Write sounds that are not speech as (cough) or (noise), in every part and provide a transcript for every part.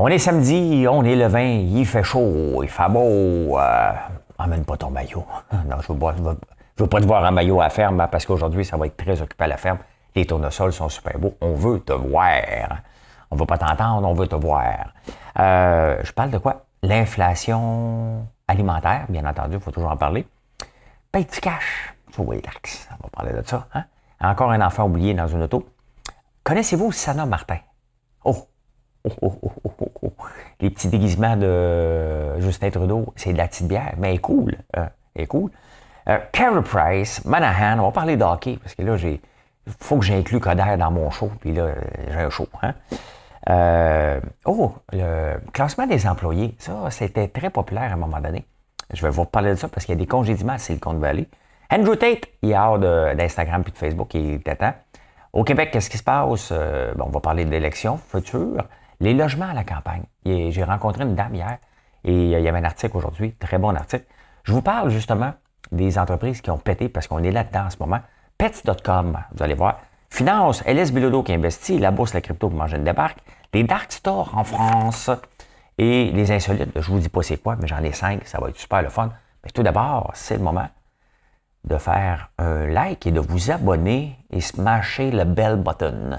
On est samedi, on est le 20, il fait chaud, il fait beau. Euh, emmène pas ton maillot. (laughs) non, je veux, veux, pas te voir en maillot à la ferme parce qu'aujourd'hui, ça va être très occupé à la ferme. Les tournesols sont super beaux. On veut te voir. On veut pas t'entendre, on veut te voir. Euh, je parle de quoi? L'inflation alimentaire, bien entendu, il faut toujours en parler. Paye du cash. Relax. On va parler de ça. Hein? Encore un enfant oublié dans une auto. Connaissez-vous Sana Martin? Oh! Les petits déguisements de Justin Trudeau, c'est de la petite bière, mais elle est cool. Hein, elle est cool. Euh, Carey Price, Manahan, on va parler de hockey, parce que là, j'ai. Faut que j'inclue Coder dans mon show, puis là, j'ai un show. Hein? Euh, oh, le classement des employés, ça, c'était très populaire à un moment donné. Je vais vous reparler de ça parce qu'il y a des congédiements à Silicon Valley. Andrew Tate, il est hors d'Instagram puis de Facebook, il temps. Au Québec, qu'est-ce qui se passe? Euh, on va parler de l'élection future. Les logements à la campagne. J'ai rencontré une dame hier et euh, il y avait un article aujourd'hui, très bon article. Je vous parle justement des entreprises qui ont pété parce qu'on est là-dedans en ce moment. Pets.com, vous allez voir. Finance, LS Bilodeau qui investit, la bourse, la crypto pour manger une débarque, les dark stores en France et les insolites. Je vous dis pas c'est quoi, mais j'en ai cinq, ça va être super le fun. Mais tout d'abord, c'est le moment de faire un like et de vous abonner et smasher le bell button.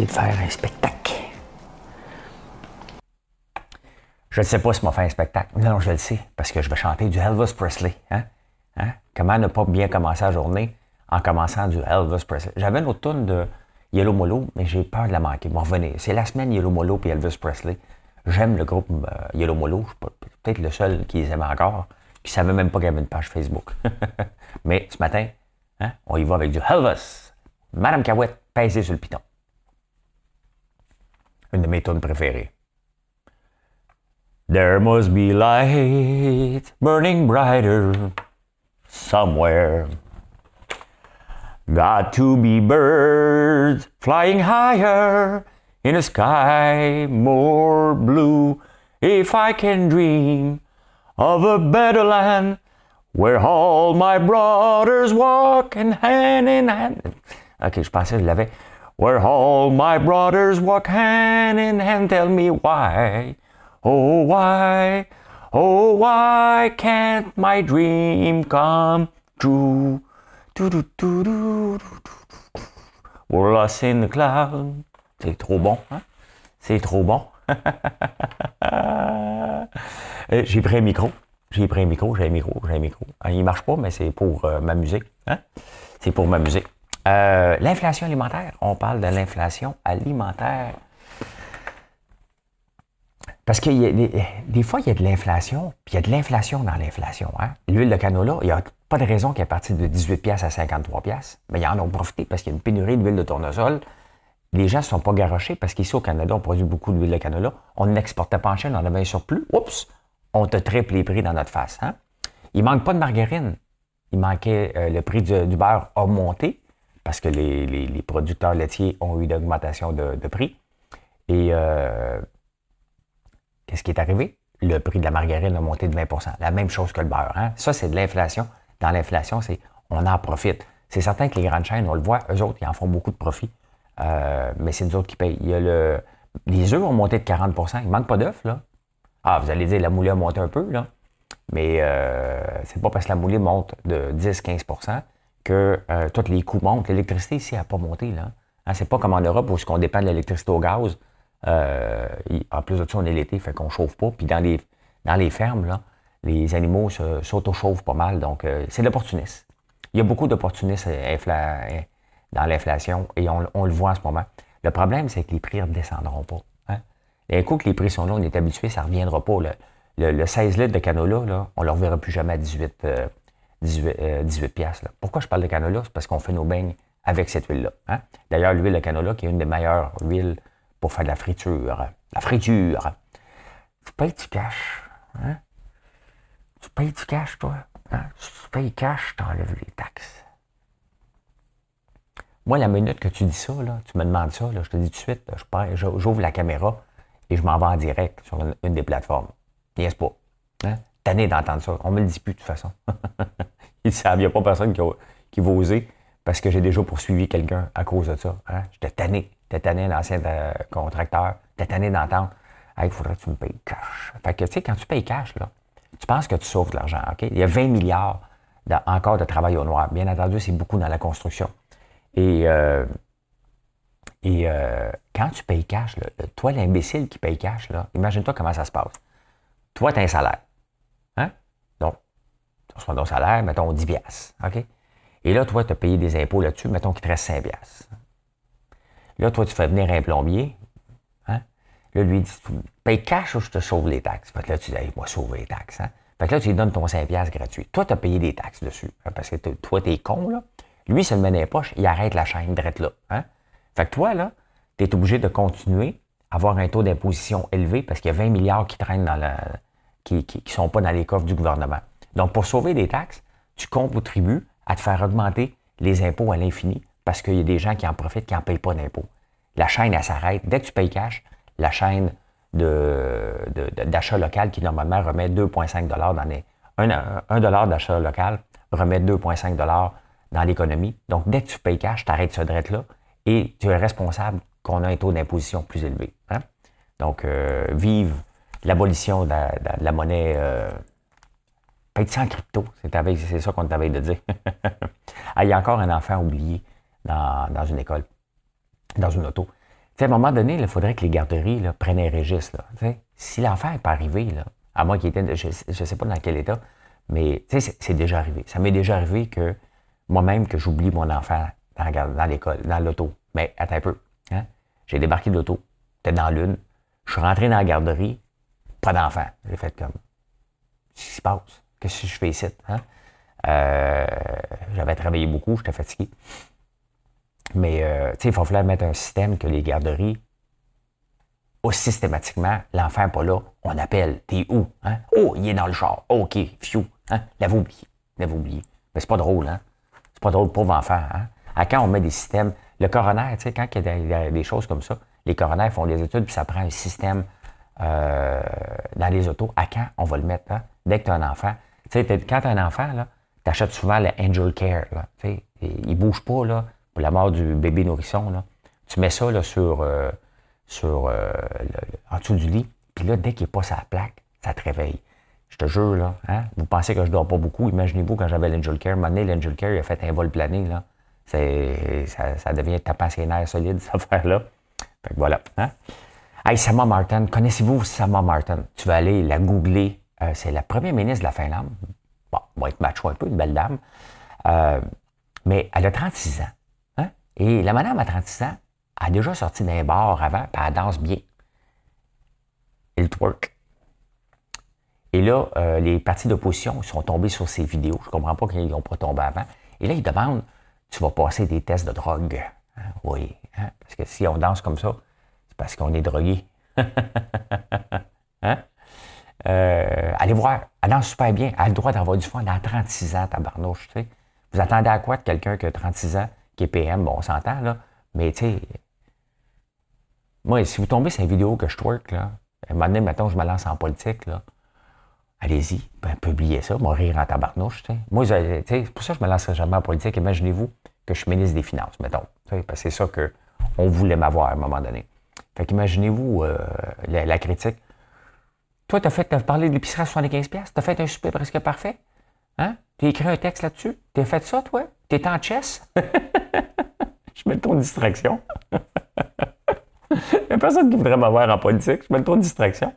De faire un spectacle. Je ne sais pas si m'a fait un spectacle. Non, je le sais, parce que je vais chanter du Elvis Presley. Hein? Hein? Comment ne pas bien commencer la journée en commençant du Elvis Presley? J'avais une autre de Yellow Molo, mais j'ai peur de la manquer. Bon, revenez. C'est la semaine Yellow Molo et Elvis Presley. J'aime le groupe euh, Yellow Molo. Je suis peut-être le seul qui les aime encore, qui ne savait même pas qu'il y avait une page Facebook. (laughs) mais ce matin, hein, on y va avec du Elvis. Madame Cahouette, pèsez sur le piton. De mes tunes préférées. There must be light burning brighter somewhere. Got to be birds flying higher in a sky more blue. If I can dream of a better land where all my brothers walk in hand in hand. Ok, je pensais que je l'avais. Where all my brothers walk hand in hand. Tell me why, oh why, oh why can't my dream come true? We're lost in the cloud. C'est trop bon, hein? C'est trop bon. (laughs) Euh, j'ai pris un micro. J'ai pris un micro, j'ai un micro, j'ai un micro. Ah, il marche pas, mais c'est pour euh, ma musique. Hein? C'est pour ma musique. Euh, l'inflation alimentaire, on parle de l'inflation alimentaire. Parce que des, fois, il y a de l'inflation, puis il y a de l'inflation dans l'inflation. Hein. L'huile de canola, il n'y a pas de raison qu'elle partie de 18 pièces à 53 pièces, mais ils en ont profité parce qu'il y a une pénurie d'huile de tournesol. Les gens ne sont pas garochés parce qu'ici au Canada, on produit beaucoup d'huile de canola. On n'exportait pas en Chine, on avait un surplus. Oups, on te triple les prix dans notre face. Hein. Il manque pas de margarine. Il manquait, euh, le prix du beurre a monté parce que les, producteurs laitiers ont eu une augmentation de, prix. Et euh, qu'est-ce qui est arrivé? Le prix de la margarine a monté de 20% La même chose que le beurre. Hein? Ça, c'est de l'inflation. Dans l'inflation, c'est on en profite. C'est certain que les grandes chaînes, on le voit, eux autres, ils en font beaucoup de profit. Euh, mais c'est nous autres qui payent. Il y a le, les œufs ont monté de 40% Il ne manque pas d'œufs, là. Ah, vous allez dire, la moulée a monté un peu, là. Mais euh, c'est pas parce que la moulée monte de 10-15 que euh, tous les coûts montent. L'électricité ici n'a pas monté. Là. Hein, c'est pas comme en Europe où on dépend de l'électricité au gaz. Euh, en plus de ça, on est l'été, fait qu'on chauffe pas. Puis dans les, dans les fermes, là, les animaux s'auto-chauffent pas mal. Donc, euh, c'est l'opportuniste. Il y a beaucoup d'opportunistes dans l'inflation et on, le voit en ce moment. Le problème, c'est que les prix ne redescendront pas. Hein? Et coup que les prix sont là, on est habitué, ça ne reviendra pas. Le, 16 litres de canola, là, on ne le reverra plus jamais à 18, 18, euh. Pourquoi je parle de canola? C'est parce qu'on fait nos beignes avec cette huile-là. Hein? D'ailleurs, l'huile de canola, qui est une des meilleures huiles pour faire de la friture. La friture. Tu payes du cash. Hein? Tu payes du cash, toi. Hein? tu payes cash, t'enlèves les taxes. Moi, la minute que tu dis ça, tu me demandes ça, je te dis tout de suite, j'ouvre la caméra et je m'en vais en direct sur une, des plateformes. N'est-ce pas? Tanné d'entendre ça. On me le dit plus de toute façon. (laughs) Il n'y a pas personne qui, va oser parce que j'ai déjà poursuivi quelqu'un à cause de ça. Hein? J'étais tanné. J'étais tanné, l'ancien euh, contracteur. J'étais tanné d'entendre. il faudrait que tu me payes cash. Fait que, tu sais, quand tu payes cash, là, tu penses que tu sauves de l'argent. OK? Il y a 20 milliards encore de travail au noir. Bien entendu, c'est beaucoup dans la construction. Et, euh, et euh, quand tu payes cash, toi, l'imbécile qui paye cash, imagine-toi comment ça se passe. Toi, tu as un salaire. Reçois ton salaire, mettons 10 piastres. OK? Et là, toi, tu as payé des impôts là-dessus, mettons qu'il te reste 5 piastres. Là, toi, tu fais venir un plombier. Hein? Là, lui, il dit, paye cash ou je te sauve les taxes? Fait que là, tu dis, moi, sauver les taxes. Hein? Fait que là, tu lui donnes ton 5 piastres gratuit. Toi, tu as payé des taxes dessus. Hein, parce que toi, tu es con, là. Lui, ça le met dans les poches, il arrête la chaîne direct là. Fait que toi, là, tu es obligé de continuer à avoir un taux d'imposition élevé parce qu'il y a 20 milliards qui traînent dans la. qui ne sont pas dans les coffres du gouvernement. Donc, pour sauver des taxes, tu contribues à te faire augmenter les impôts à l'infini parce qu'il y a des gens qui en profitent, qui n'en payent pas d'impôts. La chaîne, elle s'arrête. Dès que tu payes cash, la chaîne d'achat de, local qui normalement remet 2,5 dans les. 1, dollar d'achat local remet 2,5 dans l'économie. Donc, dès que tu payes cash, tu arrêtes ce dette-là et tu es responsable qu'on a un taux d'imposition plus élevé. Hein? Donc, euh, vive l'abolition de, la monnaie. Euh, paye en crypto, c'est ça qu'on t'avait de dire. (laughs) ah, il y a encore un enfant oublié dans, une école, dans une auto. à un moment donné, il faudrait que les garderies prennent un registre. Si l'enfant n'est pas arrivé, là, à moi qui était, je ne sais pas dans quel état, mais c'est déjà arrivé. Ça m'est déjà arrivé que moi-même que j'oublie mon enfant dans, l'école, dans l'auto. Mais attends un peu. Hein? J'ai débarqué de l'auto, j'étais dans l'une, je suis rentré dans la garderie, pas d'enfant. J'ai fait comme, qu'est-ce qui se passe? Qu'est-ce que je fais ici? Hein? Euh, j'avais travaillé beaucoup, j'étais fatigué. Mais, euh, tu sais, il faut falloir mettre un système que les garderies, oh, systématiquement, l'enfant n'est pas là, on appelle, t'es où? Hein? Oh, il est dans le char. OK, fiou. Hein? L'avez oublié. L'avez oublié. Mais c'est pas drôle, hein? pas drôle, pauvre enfant. Hein? À quand on met des systèmes? Le coroner, tu sais, quand il y a des, choses comme ça, les coroners font des études, puis ça prend un système euh, dans les autos. À quand on va le mettre? Hein? Dès que tu as un enfant. Tu sais, quand tu as un enfant, tu achètes souvent le Angel Care. Là, tu sais, il bouge pas là, pour la mort du bébé nourrisson. Là. Tu mets ça là, sur, euh, sur euh, en dessous du lit, puis là, dès qu'il n'est pas sa plaque, ça te réveille. Je te jure, là, hein? vous pensez que je dors pas beaucoup. Imaginez-vous quand j'avais l'Angel Care. Maintenant, l'Angel Care, a fait un vol plané. Là. Ça, ça devient tapant ses nerfs solides, (laughs) cette affaire-là. Fait que voilà. Hein? Hey, Sama Martin, connaissez-vous Sama Martin? Tu vas aller la googler. Euh, c'est la première ministre de la Finlande. Bon, va être macho un peu, une belle dame. Euh, mais elle a 36 ans. Hein? Et la madame à 36 ans a déjà sorti d'un bar avant, puis elle danse bien. Elle twerk. Et là, euh, les partis d'opposition sont tombés sur ces vidéos. Je ne comprends pas qu'ils n'ont pas tombé avant. Et là, ils demandent Tu vas passer des tests de drogue. Hein? Oui. Hein? Parce que si on danse comme ça, c'est parce qu'on est drogué. (laughs) hein? Euh, allez voir. Elle danse super bien. Elle a le droit d'avoir du fun. A 36 ans, tabarnouche. Tu sais. Vous attendez à quoi de quelqu'un qui a 36 ans, qui est PM Bon, on s'entend, là. Mais, tu sais, moi, si vous tombez sur une vidéo que je twerk, là, un moment donné, mettons, je me lance en politique, là allez-y, ben, publiez ça, moi rire en tabarnouche. Moi, c'est pour ça que je me lancerai jamais en politique. Imaginez-vous que je suis ministre des Finances, mettons. Parce que c'est ça qu'on voulait m'avoir à un moment donné. Fait qu'imaginez-vous euh, la, critique. Toi, tu as, fait, as parlé de l'épicerie à 75$, tu as fait un souper presque parfait. Hein? Tu as écrit un texte là-dessus. Tu as fait ça, toi? Tu en chess? (laughs) je mets le ton de distraction. (laughs) Il n'y a personne qui voudrait m'avoir en politique. Je mets le ton de distraction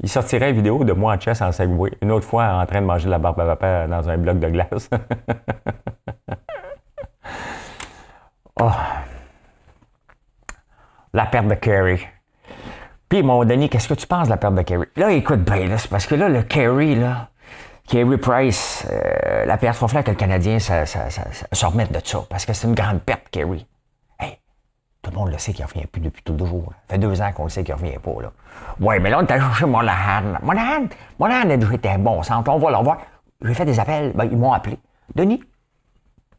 il sortirait une vidéo de moi en chess en Segway. Une autre fois en train de manger de la barbe à papa dans un bloc de glace. (laughs) oh. La perte de Kerry. Puis, mon Denis, qu'est-ce que tu penses de la perte de Kerry? Là, écoute bien, là, c'est parce que là, le Kerry, là, Kerry Price, euh, la perte, il va que le Canadien se remette de ça, parce que c'est une grande perte, Kerry. Hey, Tout le monde le sait qu'il ne revient plus depuis tout jours. Ça fait deux ans qu'on le sait qu'il ne revient pas. Là. Ouais, mais là, on est allé chercher Monahan. Monahan, Monahan a été un bon centre. On va le voir. J'ai fait des appels. Ben, ils m'ont appelé. Denis,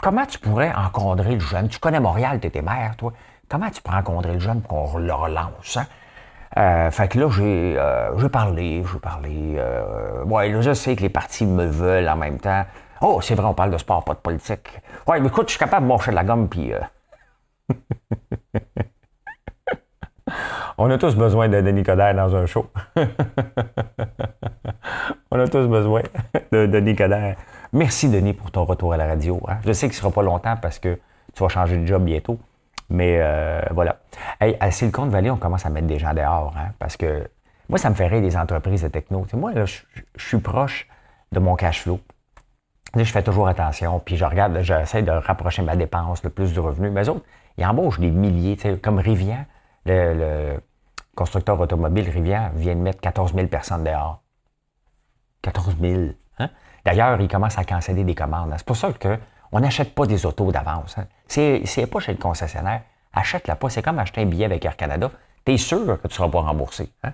comment tu pourrais encadrer le jeune? Tu connais Montréal, tu étais maire, toi. Comment tu pourrais encadrer le jeune pour qu'on le relance? Hein? Euh, fait que là, j'ai euh, parlé, j'ai parlé. Euh, ouais, je sais que les partis me veulent en même temps. Oh, c'est vrai, on parle de sport, pas de politique. Ouais, mais écoute, je suis capable de marcher de la gomme, puis. Euh, (laughs) on a tous besoin de Denis Coderre dans un show. (laughs) on a tous besoin de Denis Coderre. Merci, Denis, pour ton retour à la radio. Hein. Je sais qu'il ne sera pas longtemps parce que tu vas changer de job bientôt. Mais euh, voilà. À Silicon Valley, on commence à mettre des gens dehors. Hein, parce que moi, ça me ferait des entreprises de techno. moi, là, je, suis proche de mon cash flow. je fais toujours attention. Puis je regarde, j'essaie de rapprocher ma dépense le plus du revenu. Mais eux autres, ils embauchent des milliers. Comme Rivian, le, constructeur automobile Rivian vient de mettre 14 000 personnes dehors. 14 000. Hein? D'ailleurs, ils commencent à canceller des commandes. C'est pour ça que on n'achète pas des autos d'avance. Hein. C'est, pas chez le concessionnaire. Achète-la pas. C'est comme acheter un billet avec Air Canada. Tu es sûr que tu ne seras pas remboursé. Hein?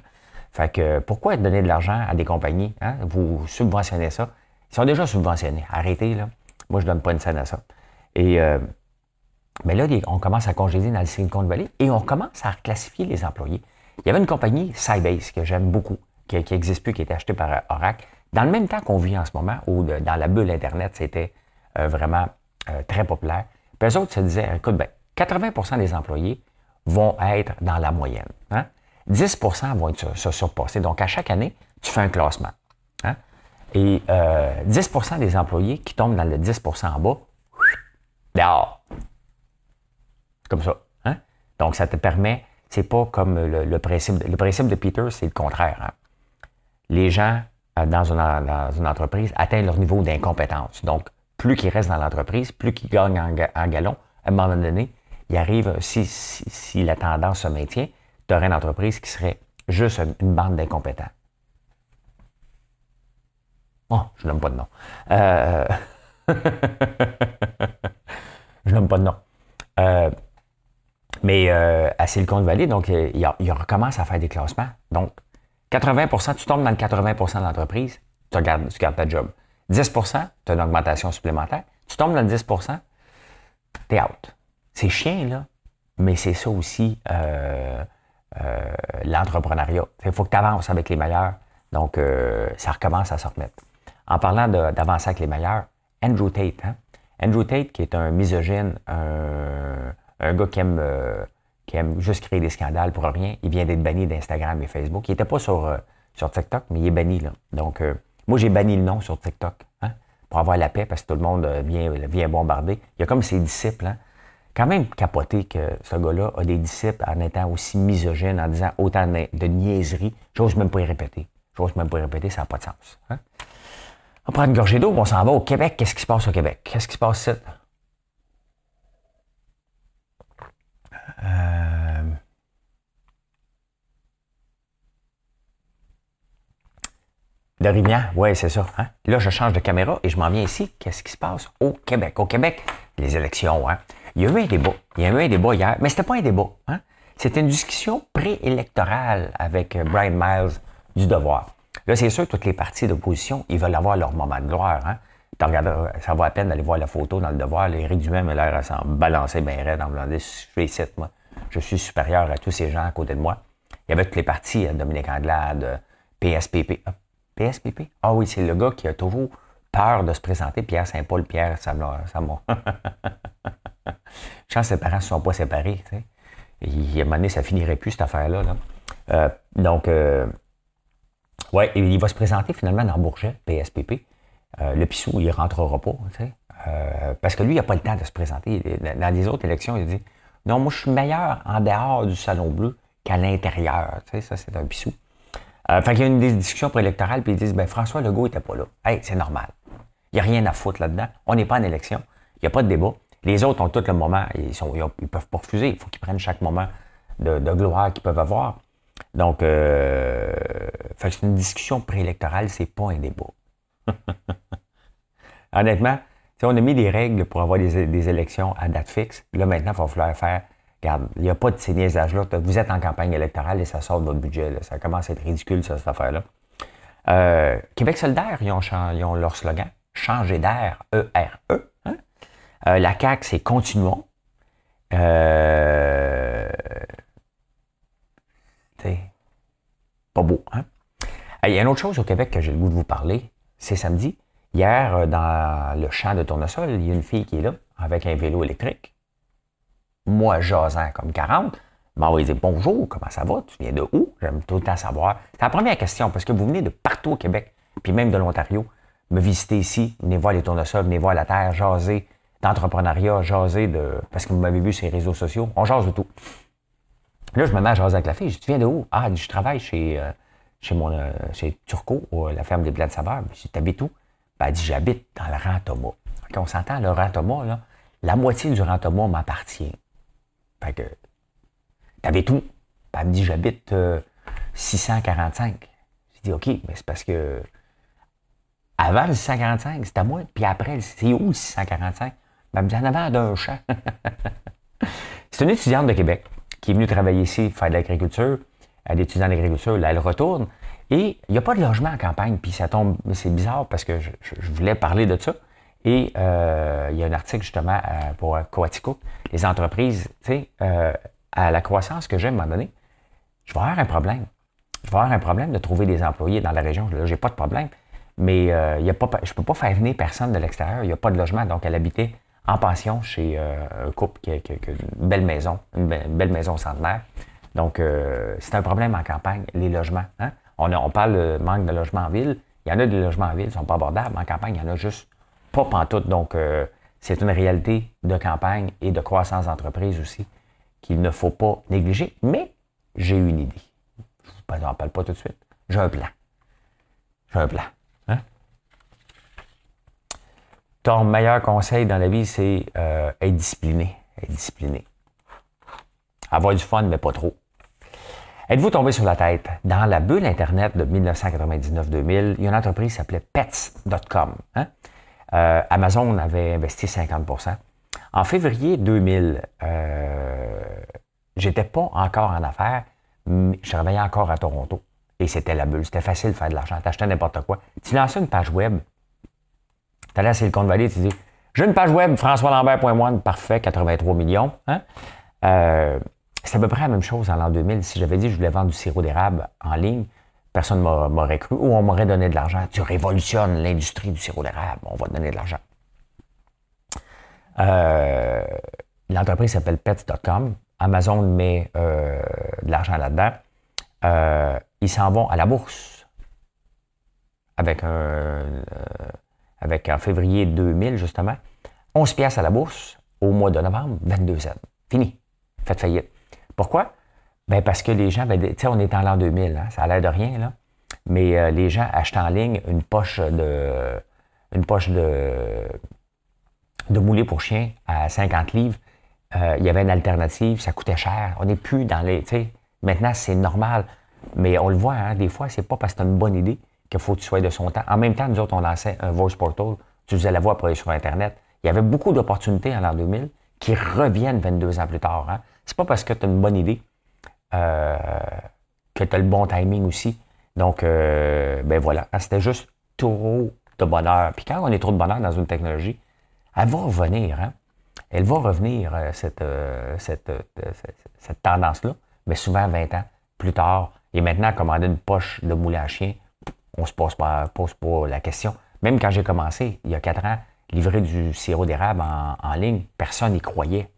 Fait que pourquoi donner de l'argent à des compagnies? Hein? Vous subventionnez ça. Ils sont déjà subventionnés. Arrêtez, là. Moi, je ne donne pas une scène à ça. Et, euh, mais là, on commence à congédier dans le Silicon Valley et on commence à reclassifier les employés. Il y avait une compagnie, Sybase, que j'aime beaucoup, qui n'existe plus, qui a été achetée par Oracle. Dans le même temps qu'on vit en ce moment, où dans la bulle Internet, c'était euh, vraiment euh, très populaire. Puis eux autres se disaient, écoute, ben, 80% des employés vont être dans la moyenne. 10% hein. vont être, se, surpasser. Donc, à chaque année, tu fais un classement. Hein. Et 10% euh, des employés qui tombent dans le 10% en bas, dehors. Comme ça. Hein. Donc, ça te permet, c'est pas comme le, principe, le principe de Peter, c'est le contraire. Les gens dans une, dans une entreprise atteignent leur niveau d'incompétence. Donc, plus qu'ils restent dans l'entreprise, plus qu'ils gagnent en, galon, à un moment donné, il arrive, si, si, la tendance se maintient, tu aurais une entreprise qui serait juste une, bande d'incompétents. Oh, je nomme pas de nom. Euh, (laughs) je nomme pas de nom. Euh, mais euh, à Silicon Valley, donc, il, recommence à faire des classements. Donc, 80% tu tombes dans le 80% de l'entreprise, tu tu gardes ta job. 10% tu as une augmentation supplémentaire. Tu tombes dans le 10 tu es out. C'est chien, là, mais c'est ça aussi euh, euh, l'entrepreneuriat. Il faut que tu avances avec les meilleurs. Donc, euh, ça recommence à se remettre. En parlant d'avancer avec les meilleurs, Andrew Tate. Hein? Andrew Tate, qui est un misogyne, un, gars qui aime, qui aime juste créer des scandales pour rien, il vient d'être banni d'Instagram et Facebook. Il n'était pas sur, sur TikTok, mais il est banni. Là. Donc, moi, j'ai banni le nom sur TikTok hein, pour avoir la paix parce que tout le monde euh, vient, vient bombarder. Il y a comme ses disciples. Hein. Quand même capoté que ce gars-là a des disciples en étant aussi misogyne, en disant autant de niaiseries. J'ose même pas y répéter. J'ose même pas y répéter, ça n'a pas de sens. Hein. On prend une gorgée d'eau, on s'en va au Québec. Qu'est-ce qui se passe au Québec? Qu'est-ce qui se passe ici? Euh... De Rivière, oui, c'est ça. Hein? Là, je change de caméra et je m'en viens ici. Qu'est-ce qui se passe au Québec? Au Québec, les élections. Hein? Il y a eu un débat. Il y a eu un débat hier, mais c'était pas un débat. Hein? C'était une discussion préélectorale avec euh, Brian Miles du Devoir. Là, c'est sûr, toutes les partis d'opposition, ils veulent avoir leur moment de gloire. Hein? ça vaut la peine d'aller voir la photo dans le Devoir. Éric Duhem a l'air à s'en balancer bien raide en me je suis moi. Je suis supérieur à tous ces gens à côté de moi. Il y avait toutes les partis, hein, Dominique Anglade, PSPP. PSPP? Ah oui, c'est le gars qui a toujours peur de se présenter. Pierre Saint-Paul, Pierre m'a. Je pense que ses parents ne se sont pas séparés. Tu sais. Et à un moment donné, ça finirait plus cette affaire-là. Euh, donc, euh, ouais, il va se présenter finalement dans Bourget, PSPP. Euh, le Pissou, il ne rentrera pas. Tu sais, parce que lui, il n'a pas le temps de se présenter. Dans les autres élections, il dit Non, moi, je suis meilleur en dehors du Salon Bleu qu'à l'intérieur. Tu sais, ça, c'est un Pissou. Euh, fait qu'il y a une discussion préélectorale, puis ils disent, ben, François Legault n'était pas là. Hey, c'est normal. Il n'y a rien à foutre là-dedans. On n'est pas en élection. Il n'y a pas de débat. Les autres ont tout le moment, ils ils, peuvent pas refuser. Il faut qu'ils prennent chaque moment de, gloire qu'ils peuvent avoir. Donc, euh, fait c'est une discussion préélectorale, c'est pas un débat. (laughs) Honnêtement, on a mis des règles pour avoir des, élections à date fixe. Là, maintenant, il va falloir faire Regarde, il n'y a pas de ces niaisages-là. Vous êtes en campagne électorale et ça sort de votre budget. Ça commence à être ridicule, cette affaire-là. Euh, Québec solidaire, ils ont, leur slogan. Changer d'air, E-R-E. Hein? Euh, la CAQ, c'est continuons. Euh, pas beau, hein? Il y a une autre chose au Québec que j'ai le goût de vous parler. C'est samedi. Hier, dans le champ de tournesol, il y a une fille qui est là avec un vélo électrique. Moi, jasant comme 40, m'a dit bonjour, comment ça va? Tu viens de où? J'aime tout le temps savoir. C'est la première question parce que vous venez de partout au Québec, puis même de l'Ontario, me visiter ici, venez voir les tournesols, venez voir la terre, jaser d'entrepreneuriat, jaser de. Parce que vous m'avez vu sur les réseaux sociaux, on jase de tout. Là, je me mets à jaser avec la fille. Je dis, tu viens de où? Ah, je travaille chez, euh, chez, mon, euh, chez Turco, la ferme des plats de saveur. Je dis, t'habites où? Ben, elle dit, j'habite dans le rang Thomas. On s'entend, le rang Thomas, là, la moitié du rang Thomas m'appartient. Fait que, où? Ben, elle me dit, j'habite 645. Euh, je dis, OK, mais c'est parce que avant le 645, c'était à moi. Puis après, c'est où le 645? Ben, elle me dit, en avant d'un champ. (laughs) c'est une étudiante de Québec qui est venue travailler ici, faire de l'agriculture. Elle est étudiante d'agriculture, là, elle retourne. Et il n'y a pas de logement en campagne. Puis ça tombe, c'est bizarre parce que je, voulais parler de ça. Et euh, il y a un article justement euh, pour Coatico. Les entreprises, tu sais, euh, à la croissance que j'ai à un moment donné, je vais avoir un problème. Je vais avoir un problème de trouver des employés dans la région. Là, j'ai pas de problème. Mais pas, je ne peux pas faire venir personne de l'extérieur. Il n'y a pas de logement. Donc, elle habitait en pension chez un couple qui a, une belle maison, une belle, maison centenaire. Donc, c'est un problème en campagne, les logements. Hein? On, on parle de manque de logements en ville. Il y en a des logements en ville, ils ne sont pas abordables. En campagne, il y en a juste pas pantoute. Donc, euh, c'est une réalité de campagne et de croissance d'entreprise aussi qu'il ne faut pas négliger. Mais j'ai une idée. Je n'en parle pas tout de suite. J'ai un plan. J'ai un plan. Hein? Ton meilleur conseil dans la vie, c'est euh, être discipliné. Être discipliné. Avoir du fun, mais pas trop. Êtes-vous tombé sur la tête? Dans la bulle Internet de 1999-2000, il y a une entreprise qui s'appelait Pets.com. Hein? Euh, Amazon avait investi 50% En février 2000, euh, j'étais pas encore en affaires, mais je travaillais encore à Toronto. Et c'était la bulle. C'était facile de faire de l'argent. T'achetais n'importe quoi. Tu lançais une page web. Tu allais à Silicon Valley, tu dis J'ai une page web, françoislambert.one, parfait, 83 millions. Hein? Euh, c'est à peu près la même chose en l'an 2000. Si j'avais dit que je voulais vendre du sirop d'érable en ligne, personne ne m'aurait cru ou on m'aurait donné de l'argent. Tu révolutionnes l'industrie du sirop d'érable, on va te donner de l'argent. Euh, l'entreprise s'appelle pets.com. Amazon met euh, de l'argent là-dedans. Euh, ils s'en vont à la bourse avec un, avec en février 2000, justement. 11 pièces à la bourse au mois de novembre, 22 cents. Fini. Faites faillite. Pourquoi? Ben parce que les gens, ben, tu sais, on est en l'an 2000, hein, ça a l'air de rien, là. Mais euh, les gens achètent en ligne une poche de, une poche de, de moulé pour chien à 50 livres. Euh, il y avait une alternative, ça coûtait cher. On n'est plus dans les, tu sais, maintenant c'est normal. Mais on le voit, hein, des fois, c'est pas parce que tu as une bonne idée qu'il faut que tu sois de son temps. En même temps, nous autres, on lançait un voice portal. Tu faisais la voix pour aller sur Internet. Il y avait beaucoup d'opportunités en l'an 2000 qui reviennent 22 ans plus tard. Hein. C'est pas parce que tu as une bonne idée euh, que tu as le bon timing aussi. Donc, euh, ben voilà, c'était juste trop de bonheur. Puis quand on est trop de bonheur dans une technologie, elle va revenir. Hein? Elle va revenir, euh, cette, cette, cette, tendance-là, mais souvent 20 ans plus tard. Et maintenant, commander une poche de moulin à chien, on ne se pose pas, pose pas la question. Même quand j'ai commencé, il y a 4 ans, livrer du sirop d'érable en, ligne, personne n'y croyait.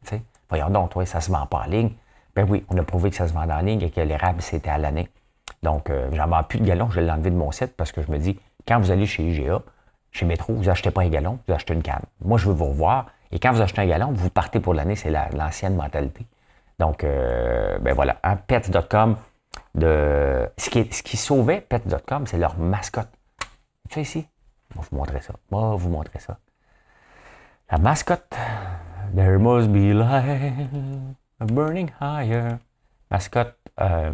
Voyons donc, toi, ça se vend pas en ligne. Ben oui, on a prouvé que ça se vend en ligne et que l'érable, c'était à l'année. Donc, euh, j'en vends plus de galons, je l'ai enlevé de mon site parce que je me dis, quand vous allez chez IGA, chez Métro, vous achetez pas un gallon, vous achetez une canne. Moi, je veux vous revoir. Et quand vous achetez un gallon, vous partez pour l'année, c'est l'ancienne mentalité. Donc, euh, ben voilà, hein, pets.com, de... ce, qui ce qui sauvait pets.com, c'est leur mascotte. Tu sais ici? Je vais vous montrer ça. Je vais vous montrer ça. La mascotte, There must be light burning higher. Mascotte euh,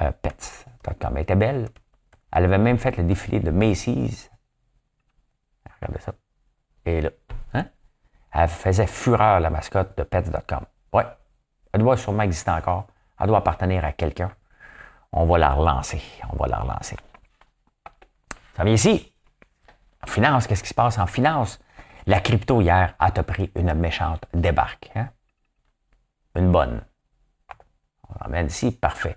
euh, Pets.com. Elle était belle. Elle avait même fait le défilé de Macy's. Regardez ça. Et là, hein? Elle faisait fureur, la mascotte de Pets.com. Ouais. Elle doit sûrement exister encore. Elle doit appartenir à quelqu'un. On va la relancer. On va la relancer. Ça vient ici. En finance, qu'est-ce qui se passe en finance? La crypto hier a te pris une méchante débarque. Hein? Une bonne. On ramène ici, parfait.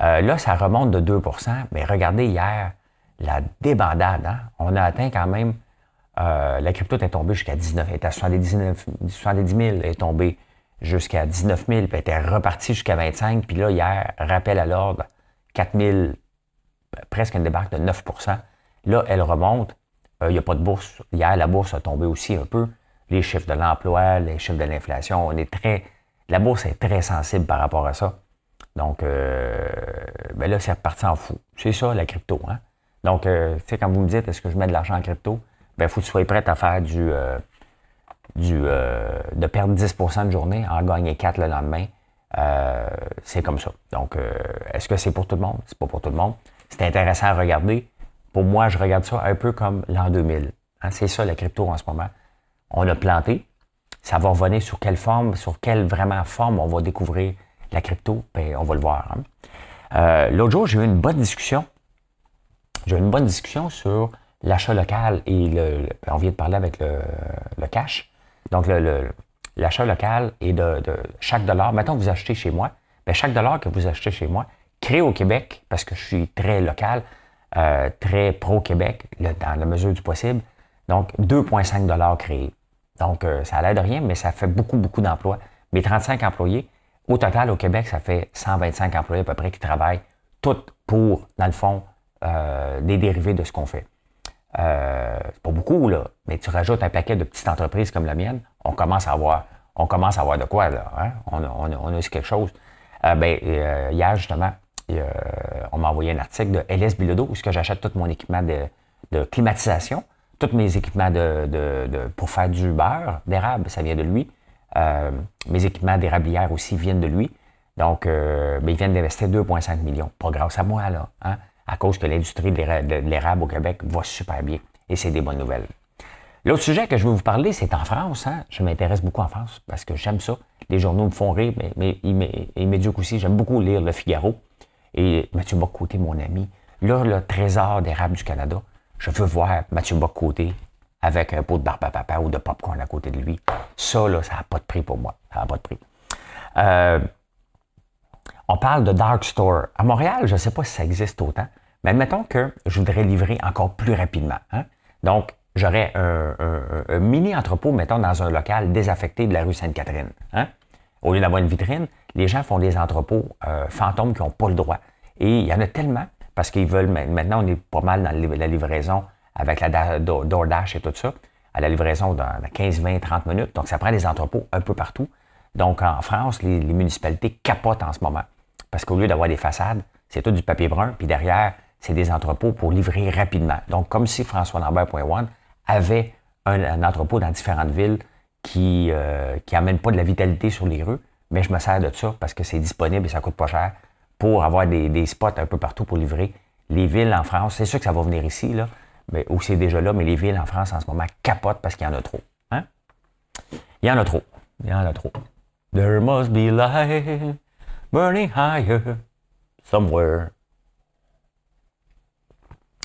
Euh, là, ça remonte de 2% mais regardez hier, la débandade. Hein? On a atteint quand même, euh, la crypto est tombée jusqu'à 19, elle était à 79, 70 000, elle est tombée jusqu'à 19 000, puis elle était repartie jusqu'à 25 Puis là, hier, rappel à l'ordre, 4 000, presque une débarque de 9 Là, elle remonte. Euh, il n'y a pas de bourse. Hier, la bourse a tombé aussi un peu. Les chiffres de l'emploi, les chiffres de l'inflation, on est très. La bourse est très sensible par rapport à ça. Donc, euh, ben là, c'est reparti en fou. C'est ça, la crypto. Hein? Donc, euh, tu sais, quand vous me dites, est-ce que je mets de l'argent en crypto? Ben, il faut que tu sois prêt à faire du. Euh, du de perdre 10% de journée, en gagner 4 le lendemain. c'est comme ça. Donc, est-ce que c'est pour tout le monde? C'est pas pour tout le monde. C'est intéressant à regarder. Pour moi, je regarde ça un peu comme l'an 2000. Hein, c'est ça la crypto en ce moment. On a planté. Ça va revenir sur quelle forme, sur quelle vraiment forme on va découvrir la crypto. Ben, on va le voir. Hein. Euh, l'autre jour, j'ai eu une bonne discussion. J'ai eu une bonne discussion sur l'achat local et le, on vient de parler avec le, cash. Donc, l'achat local et de, chaque dollar. Maintenant, vous achetez chez moi. Bien, chaque dollar que vous achetez chez moi, créé au Québec, parce que je suis très local, euh, très pro-Québec, dans la mesure du possible. Donc, 2,5 dollars créés. Donc, euh, ça l'aide rien, mais ça fait beaucoup, beaucoup d'emplois. Mes 35 employés, au total, au Québec, ça fait 125 employés à peu près qui travaillent, tout pour, dans le fond, euh, des dérivés de ce qu'on fait. c'est pas beaucoup, là, mais tu rajoutes un paquet de petites entreprises comme la mienne, on commence à avoir, on commence à avoir de quoi, là. Hein? On, a, on, a aussi quelque chose. ben, hier, justement, euh, on m'a envoyé un article de LS Bilodo où j'achète tout mon équipement de, climatisation, tous mes équipements pour faire du beurre d'érable, ça vient de lui. Euh, mes équipements d'érablière aussi viennent de lui. Donc, euh, ils viennent d'investir 2,5 millions. Pas grâce à moi, là, hein, à cause que l'industrie de l'érable au Québec va super bien. Et c'est des bonnes nouvelles. L'autre sujet que je veux vous parler, c'est en France. Hein. Je m'intéresse beaucoup en France parce que j'aime ça. Les journaux me font rire, mais, ils, m'éduquent aussi. J'aime beaucoup lire Le Figaro. Et Mathieu Boccoté, mon ami, là, le trésor d'érable du Canada, je veux voir Mathieu Boccoté avec un pot de barbe à papa ou de popcorn à côté de lui. Ça, là, ça n'a pas de prix pour moi. Ça n'a pas de prix. Euh, on parle de Dark Store. À Montréal, je ne sais pas si ça existe autant, mais admettons que je voudrais livrer encore plus rapidement. Hein. Donc, j'aurais un, mini entrepôt, mettons, dans un local désaffecté de la rue Sainte-Catherine. Hein. Au lieu d'avoir une vitrine, les gens font des entrepôts euh, fantômes qui n'ont pas le droit. Et il y en a tellement, parce qu'ils veulent, maintenant on est pas mal dans la livraison avec la DoorDash et tout ça, à la livraison dans 15, 20, 30 minutes. Donc ça prend des entrepôts un peu partout. Donc en France, les, municipalités capotent en ce moment. Parce qu'au lieu d'avoir des façades, c'est tout du papier brun, puis derrière, c'est des entrepôts pour livrer rapidement. Donc comme si François Lambert.one avait un, entrepôt dans différentes villes qui n'amène euh, pas de la vitalité sur les rues, mais je me sers de ça parce que c'est disponible et ça coûte pas cher pour avoir des, spots un peu partout pour livrer. Les villes en France, c'est sûr que ça va venir ici, là, mais, ou c'est déjà là, mais les villes en France en ce moment capotent parce qu'il y en a trop. Hein? Il y en a trop. Il y en a trop. There must be light burning higher somewhere.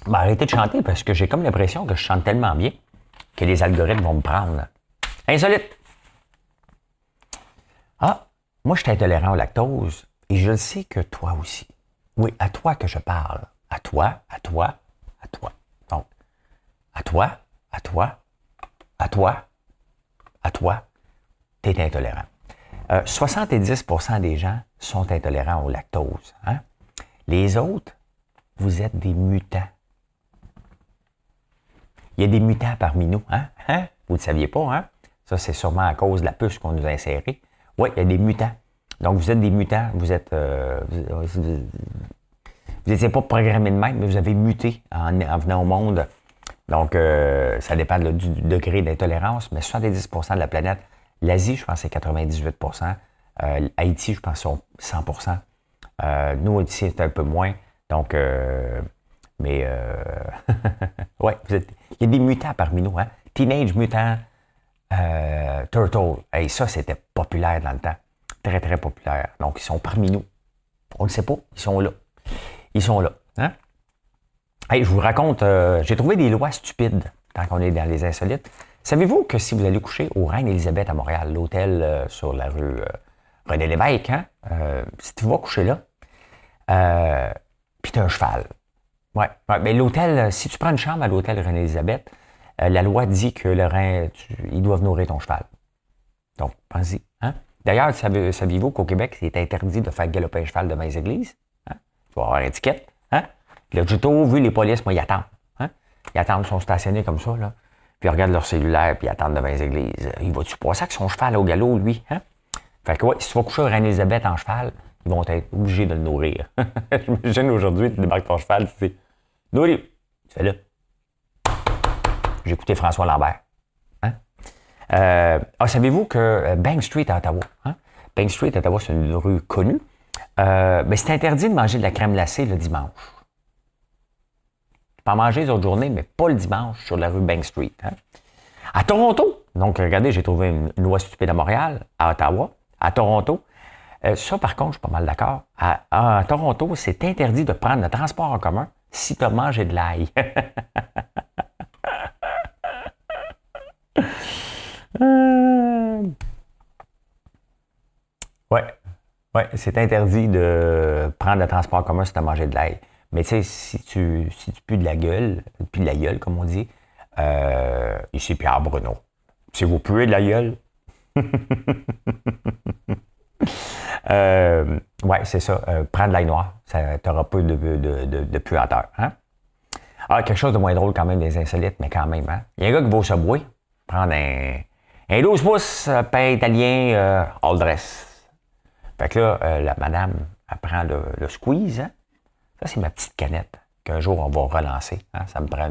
Ben, arrêtez de chanter parce que j'ai comme l'impression que je chante tellement bien que les algorithmes vont me prendre. Insolite! Ah, moi, je suis intolérant au lactose et je le sais que toi aussi. Oui, à toi que je parle. À toi, à toi, à toi. Donc, à toi, à toi, à toi, à toi, tu es intolérant. 70% euh, des gens sont intolérants au lactose. Hein? Les autres, vous êtes des mutants. Il y a des mutants parmi nous. Hein? hein? Vous ne saviez pas, hein? Ça, c'est sûrement à cause de la puce qu'on nous a insérée. Oui, il y a des mutants. Donc, vous êtes des mutants. Vous êtes. Euh, vous n'étiez pas programmé de même, mais vous avez muté en, venant au monde. Donc, euh, ça dépend du degré d'intolérance, mais 70% de la planète. L'Asie, je pense, c'est 98% euh, Haïti, je pense, sont 100% Nous, ici, c'est un peu moins. Donc, mais, (laughs) ouais, il y a des mutants parmi nous. Hein? Teenage mutants, Turtle. et ça, c'était populaire dans le temps. Très, très populaires. Donc, ils sont parmi nous. On ne le sait pas, ils sont là. Ils sont là. Hein? je vous raconte, euh, j'ai trouvé des lois stupides tant qu'on est dans les insolites. Savez-vous que si vous allez coucher au Reine-Élisabeth à Montréal, l'hôtel euh, sur la rue euh, René Lévesque, hein, si tu vas coucher là, puis tu as un cheval. Ouais, mais l'hôtel, si tu prends une chambre à l'hôtel Reine-Élisabeth, la loi dit que le rein, ils doivent nourrir ton cheval. Donc, pensez-y. D'ailleurs, saviez-vous qu'au Québec, c'est interdit de faire galoper un cheval devant les églises? Hein? Tu vas avoir une étiquette. Hein? Le juto, vu les polices, moi, ils attendent. Hein? Ils attendent, ils sont stationnés comme ça, là. Puis ils regardent leur cellulaire, puis ils attendent devant les églises. Il va-tu passer avec son cheval au galop, lui? Hein? Fait que, ouais, si tu vas coucher à Reine-Élisabeth en cheval, ils vont être obligés de le nourrir. (laughs) J'imagine aujourd'hui, tu débarques ton cheval, tu fais Nourris. Tu fais là. J'ai écouté François Lambert. Euh, ah, savez-vous que euh, Bank Street à Ottawa, hein? Bank Street à Ottawa, c'est une rue connue, euh, mais c'est interdit de manger de la crème glacée le dimanche. En manger les autres journées, mais pas le dimanche sur la rue Bank Street. Hein? À Toronto, donc regardez, j'ai trouvé une, loi stupide à Montréal, à Ottawa, à Toronto. ça, par contre, je suis pas mal d'accord. À, à, Toronto, c'est interdit de prendre le transport en commun si tu as mangé de l'ail. (laughs) Euh... Ouais. Ouais, c'est interdit de prendre le transport commun si tu as mangé de l'ail. Mais tu sais, si tu, si tu pues de la gueule, puis de la gueule, comme on dit, euh, ici Pierre Bruno. Si vous puez de la gueule. (laughs) euh, ouais, c'est ça. Euh, prendre de l'ail noir, n'auras pas de, de, de, de puanteur. Hein? Ah, quelque chose de moins drôle quand même des insolites, mais quand même. Hein? Il y a un gars qui va au Subway prendre un, un 12 pouces euh, pain italien euh, all dress. Fait que là, euh, la madame, elle prend le, squeeze. Hein. Ça, c'est ma petite canette qu'un jour, on va relancer. Hein. Ça me prend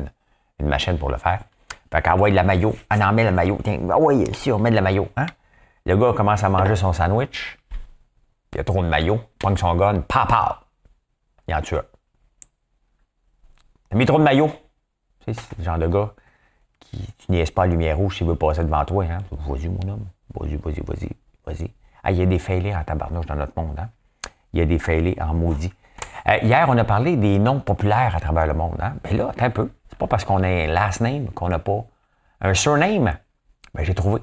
une, machine pour le faire. Fait qu'elle envoie de la maillot. Elle en met la maillot. Tiens, ah oui, ici, on met de la maillot. Hein. Le gars commence à manger son sandwich. Il y a trop de maillot. Prend son gun. Papa! Il en tue un. A mis trop de maillot. c'est le genre de gars tu niaises pas la lumière rouge s'il veut passer devant toi. Hein? Vas-y, mon homme. Vas-y, vas-y, vas-y, vas-y. Ah, il y a des failés en tabarnouche dans notre monde. Hein? Il y a des failés en maudit. Euh, hier, on a parlé des noms populaires à travers le monde. Hein? Ben là, attends un peu. C'est pas parce qu'on a un last name qu'on n'a pas un surname. Ben, j'ai trouvé.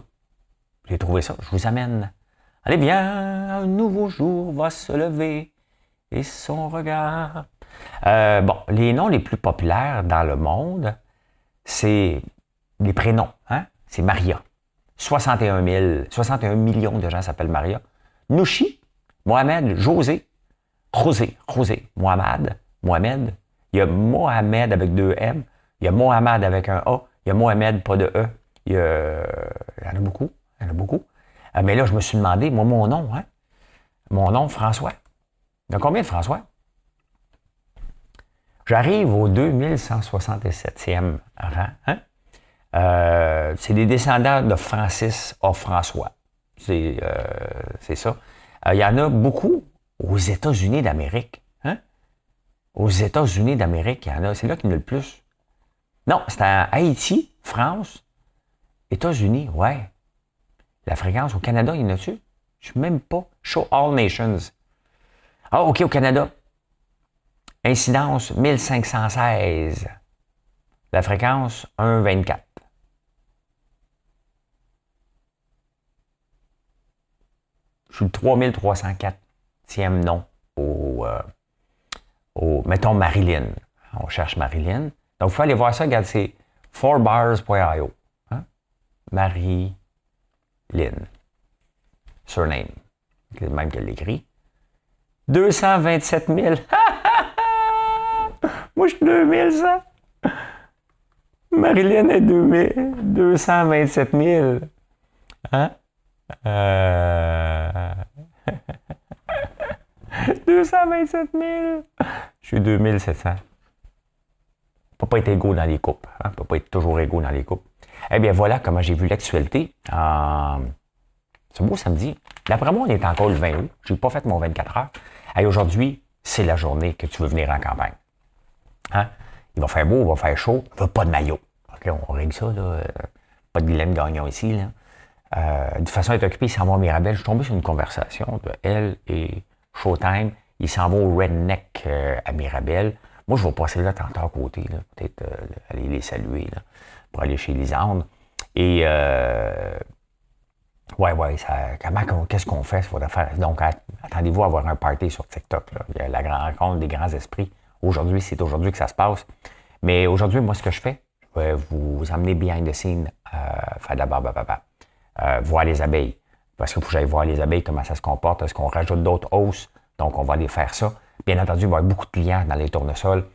J'ai trouvé ça. Je vous amène. Allez bien, un nouveau jour va se lever et son regard. Euh, bon, les noms les plus populaires dans le monde, c'est les prénoms, hein? c'est Maria. 61 000, 61 millions de gens s'appellent Maria. Nouchi, Mohamed, José, José, José, Mohamed, Mohamed. Il y a Mohamed avec deux M. Il y a Mohamed avec un A. Il y a Mohamed, pas de E. Il y, en a beaucoup. Il y en a beaucoup. Euh, mais là, je me suis demandé, moi, mon nom, hein? Mon nom, François. Il y a combien de François? J'arrive au 2167e rang. Hein? Euh, c'est des descendants de Francis A. François. C'est euh, ça. Euh, il y en a beaucoup aux États-Unis d'Amérique. Hein? Aux États-Unis d'Amérique, il y en a. C'est là qu'il y en a le plus. Non, c'est à Haïti, France, États-Unis, ouais. La fréquence au Canada, il y en a-tu? Je suis même pas. Show All Nations. Ah, OK, au Canada. Incidence 1516. La fréquence 1,24. Je suis le 3304e nom au, euh, au, mettons, Marilyn. On cherche Marilyn. Donc, il faut aller voir ça. Regarde, c'est fourbars.io. Hein? Marie-Lynn. Surname. C'est même qu'elle l'écrit. 227 000. (laughs) Moi, je suis 2100. Marilyn est 227 000. Hein? Euh... (laughs) 227 000. Je suis 2700. On peut pas être égaux dans les coupes. Hein? On peut pas être toujours égaux dans les coupes. Eh bien, voilà comment j'ai vu l'actualité. Euh... C'est beau samedi. D'après moi, on est encore le 20 août. Je n'ai pas fait mon 24 heures. Et aujourd'hui, c'est la journée que tu veux venir en campagne. Hein? Il va faire beau, il va faire chaud, il va pas de maillot. OK, on règle ça, là. Pas de Guylaine Gagnon ici, là. Euh, de façon à être occupé, il s'en va à Mirabel. Je suis tombé sur une conversation de elle et Showtime. Il s'en va au Redneck euh, à Mirabel. Moi, je vais passer là tantôt à côté, peut-être euh, aller les saluer pour aller chez Lisande. Et ouais, ouais, ça, comment, qu'est-ce qu'on fait? faire. Donc, attendez-vous à avoir un party sur TikTok. Il y a la grande rencontre des grands esprits. Aujourd'hui, c'est aujourd'hui que ça se passe. Mais aujourd'hui, moi, ce que je fais, je vais vous emmener behind the scene, faire de la barbe à. Euh, voir les abeilles. Parce qu'il faut que j'aille voir les abeilles, comment ça se comporte. Est-ce qu'on rajoute d'autres hausses? Donc, on va aller faire ça. Bien entendu, il va y avoir beaucoup de clients dans les tournesols.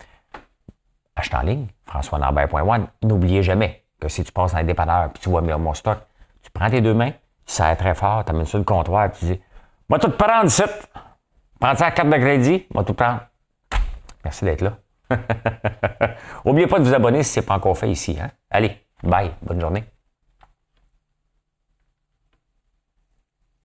Achetez en ligne, françoislambert.one. N'oubliez jamais que si tu passes dans les dépanneurs et tu vois mon stock, tu prends tes deux mains, tu serres très fort, tu amènes sur le comptoir et tu dis Va tout prendre, site. Prends ça à carte de crédit, va tout prendre. Merci d'être là. (laughs) N'oubliez pas de vous abonner si ce n'est pas encore fait ici. Hein? Allez, bye, bonne journée.